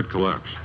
It might collapse.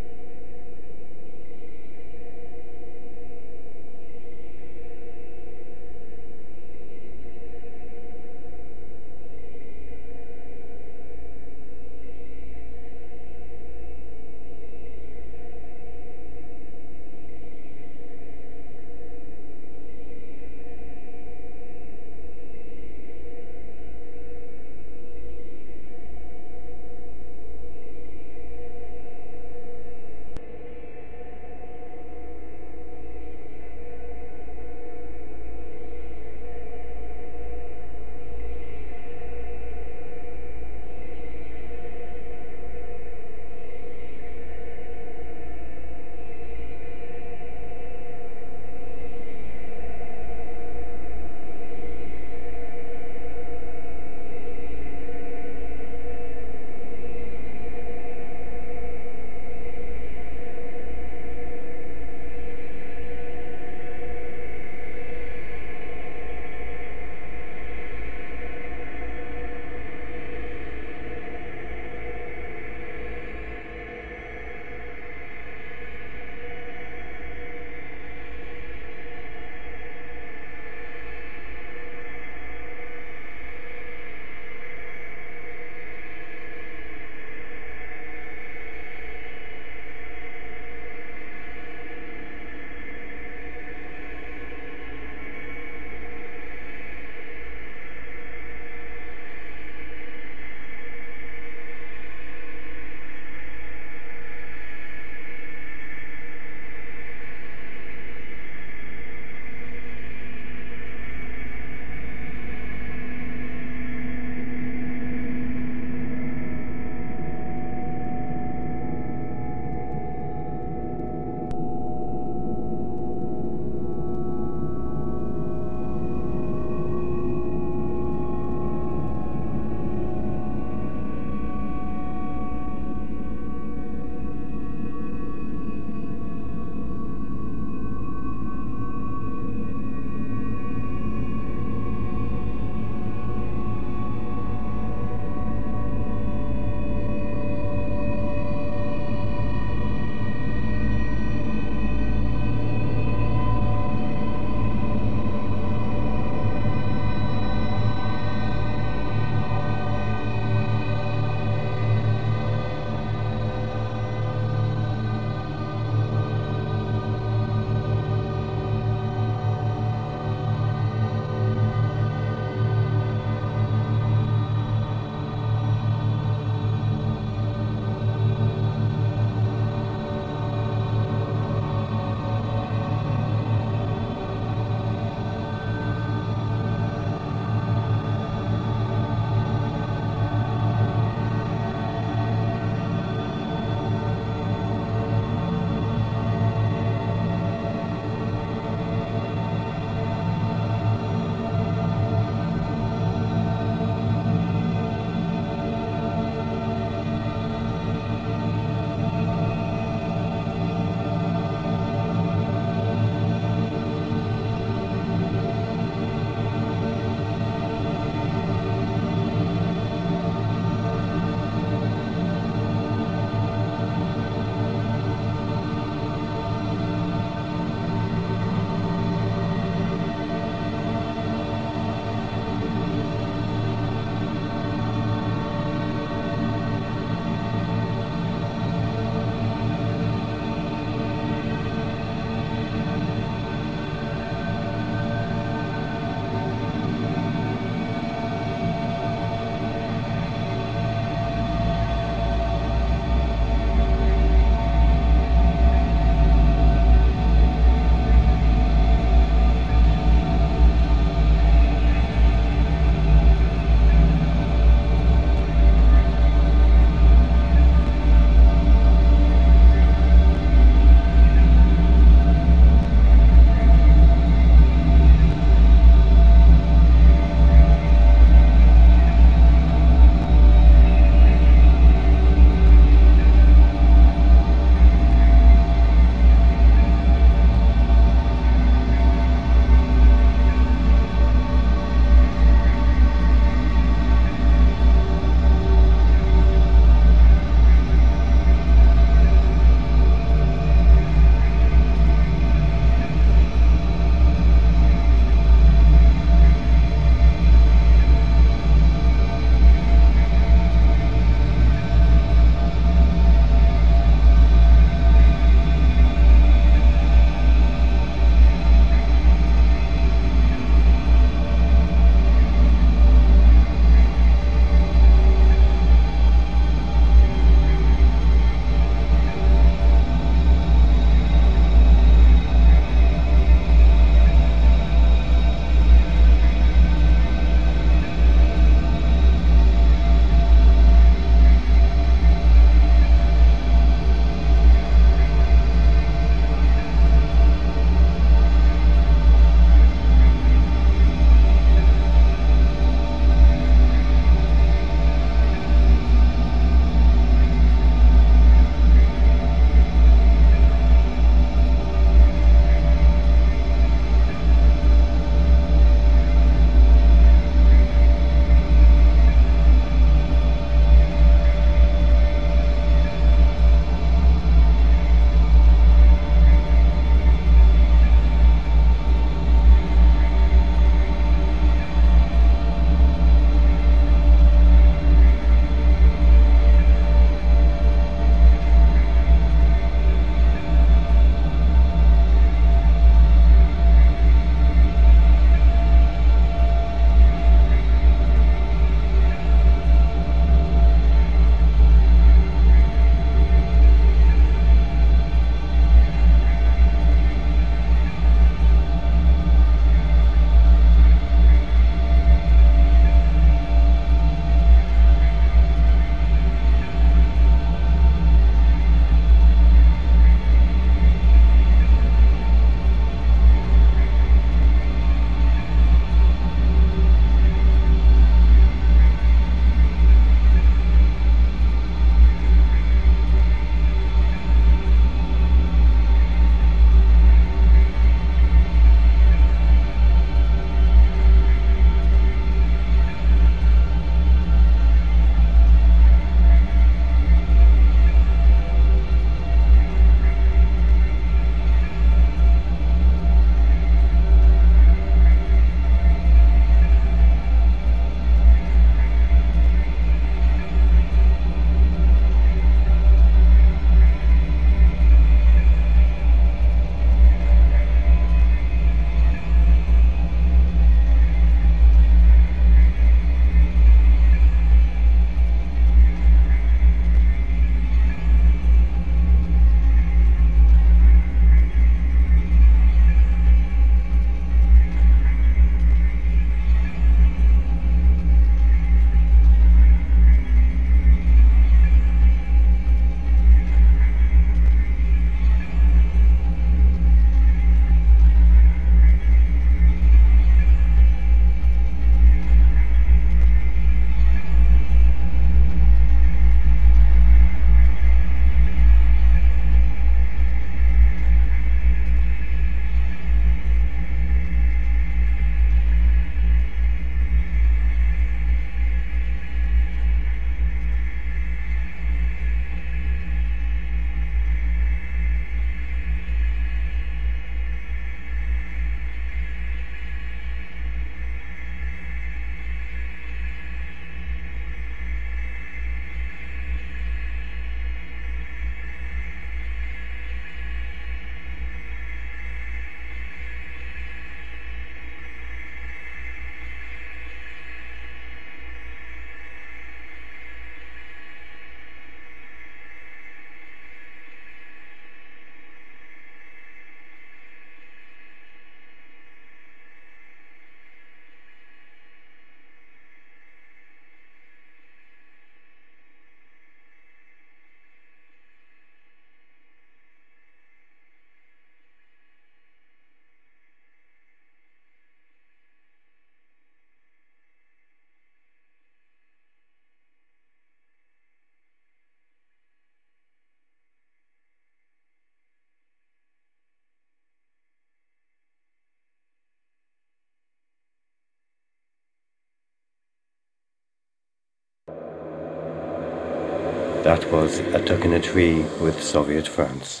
That was A Duck in a Tree with Zoviet France.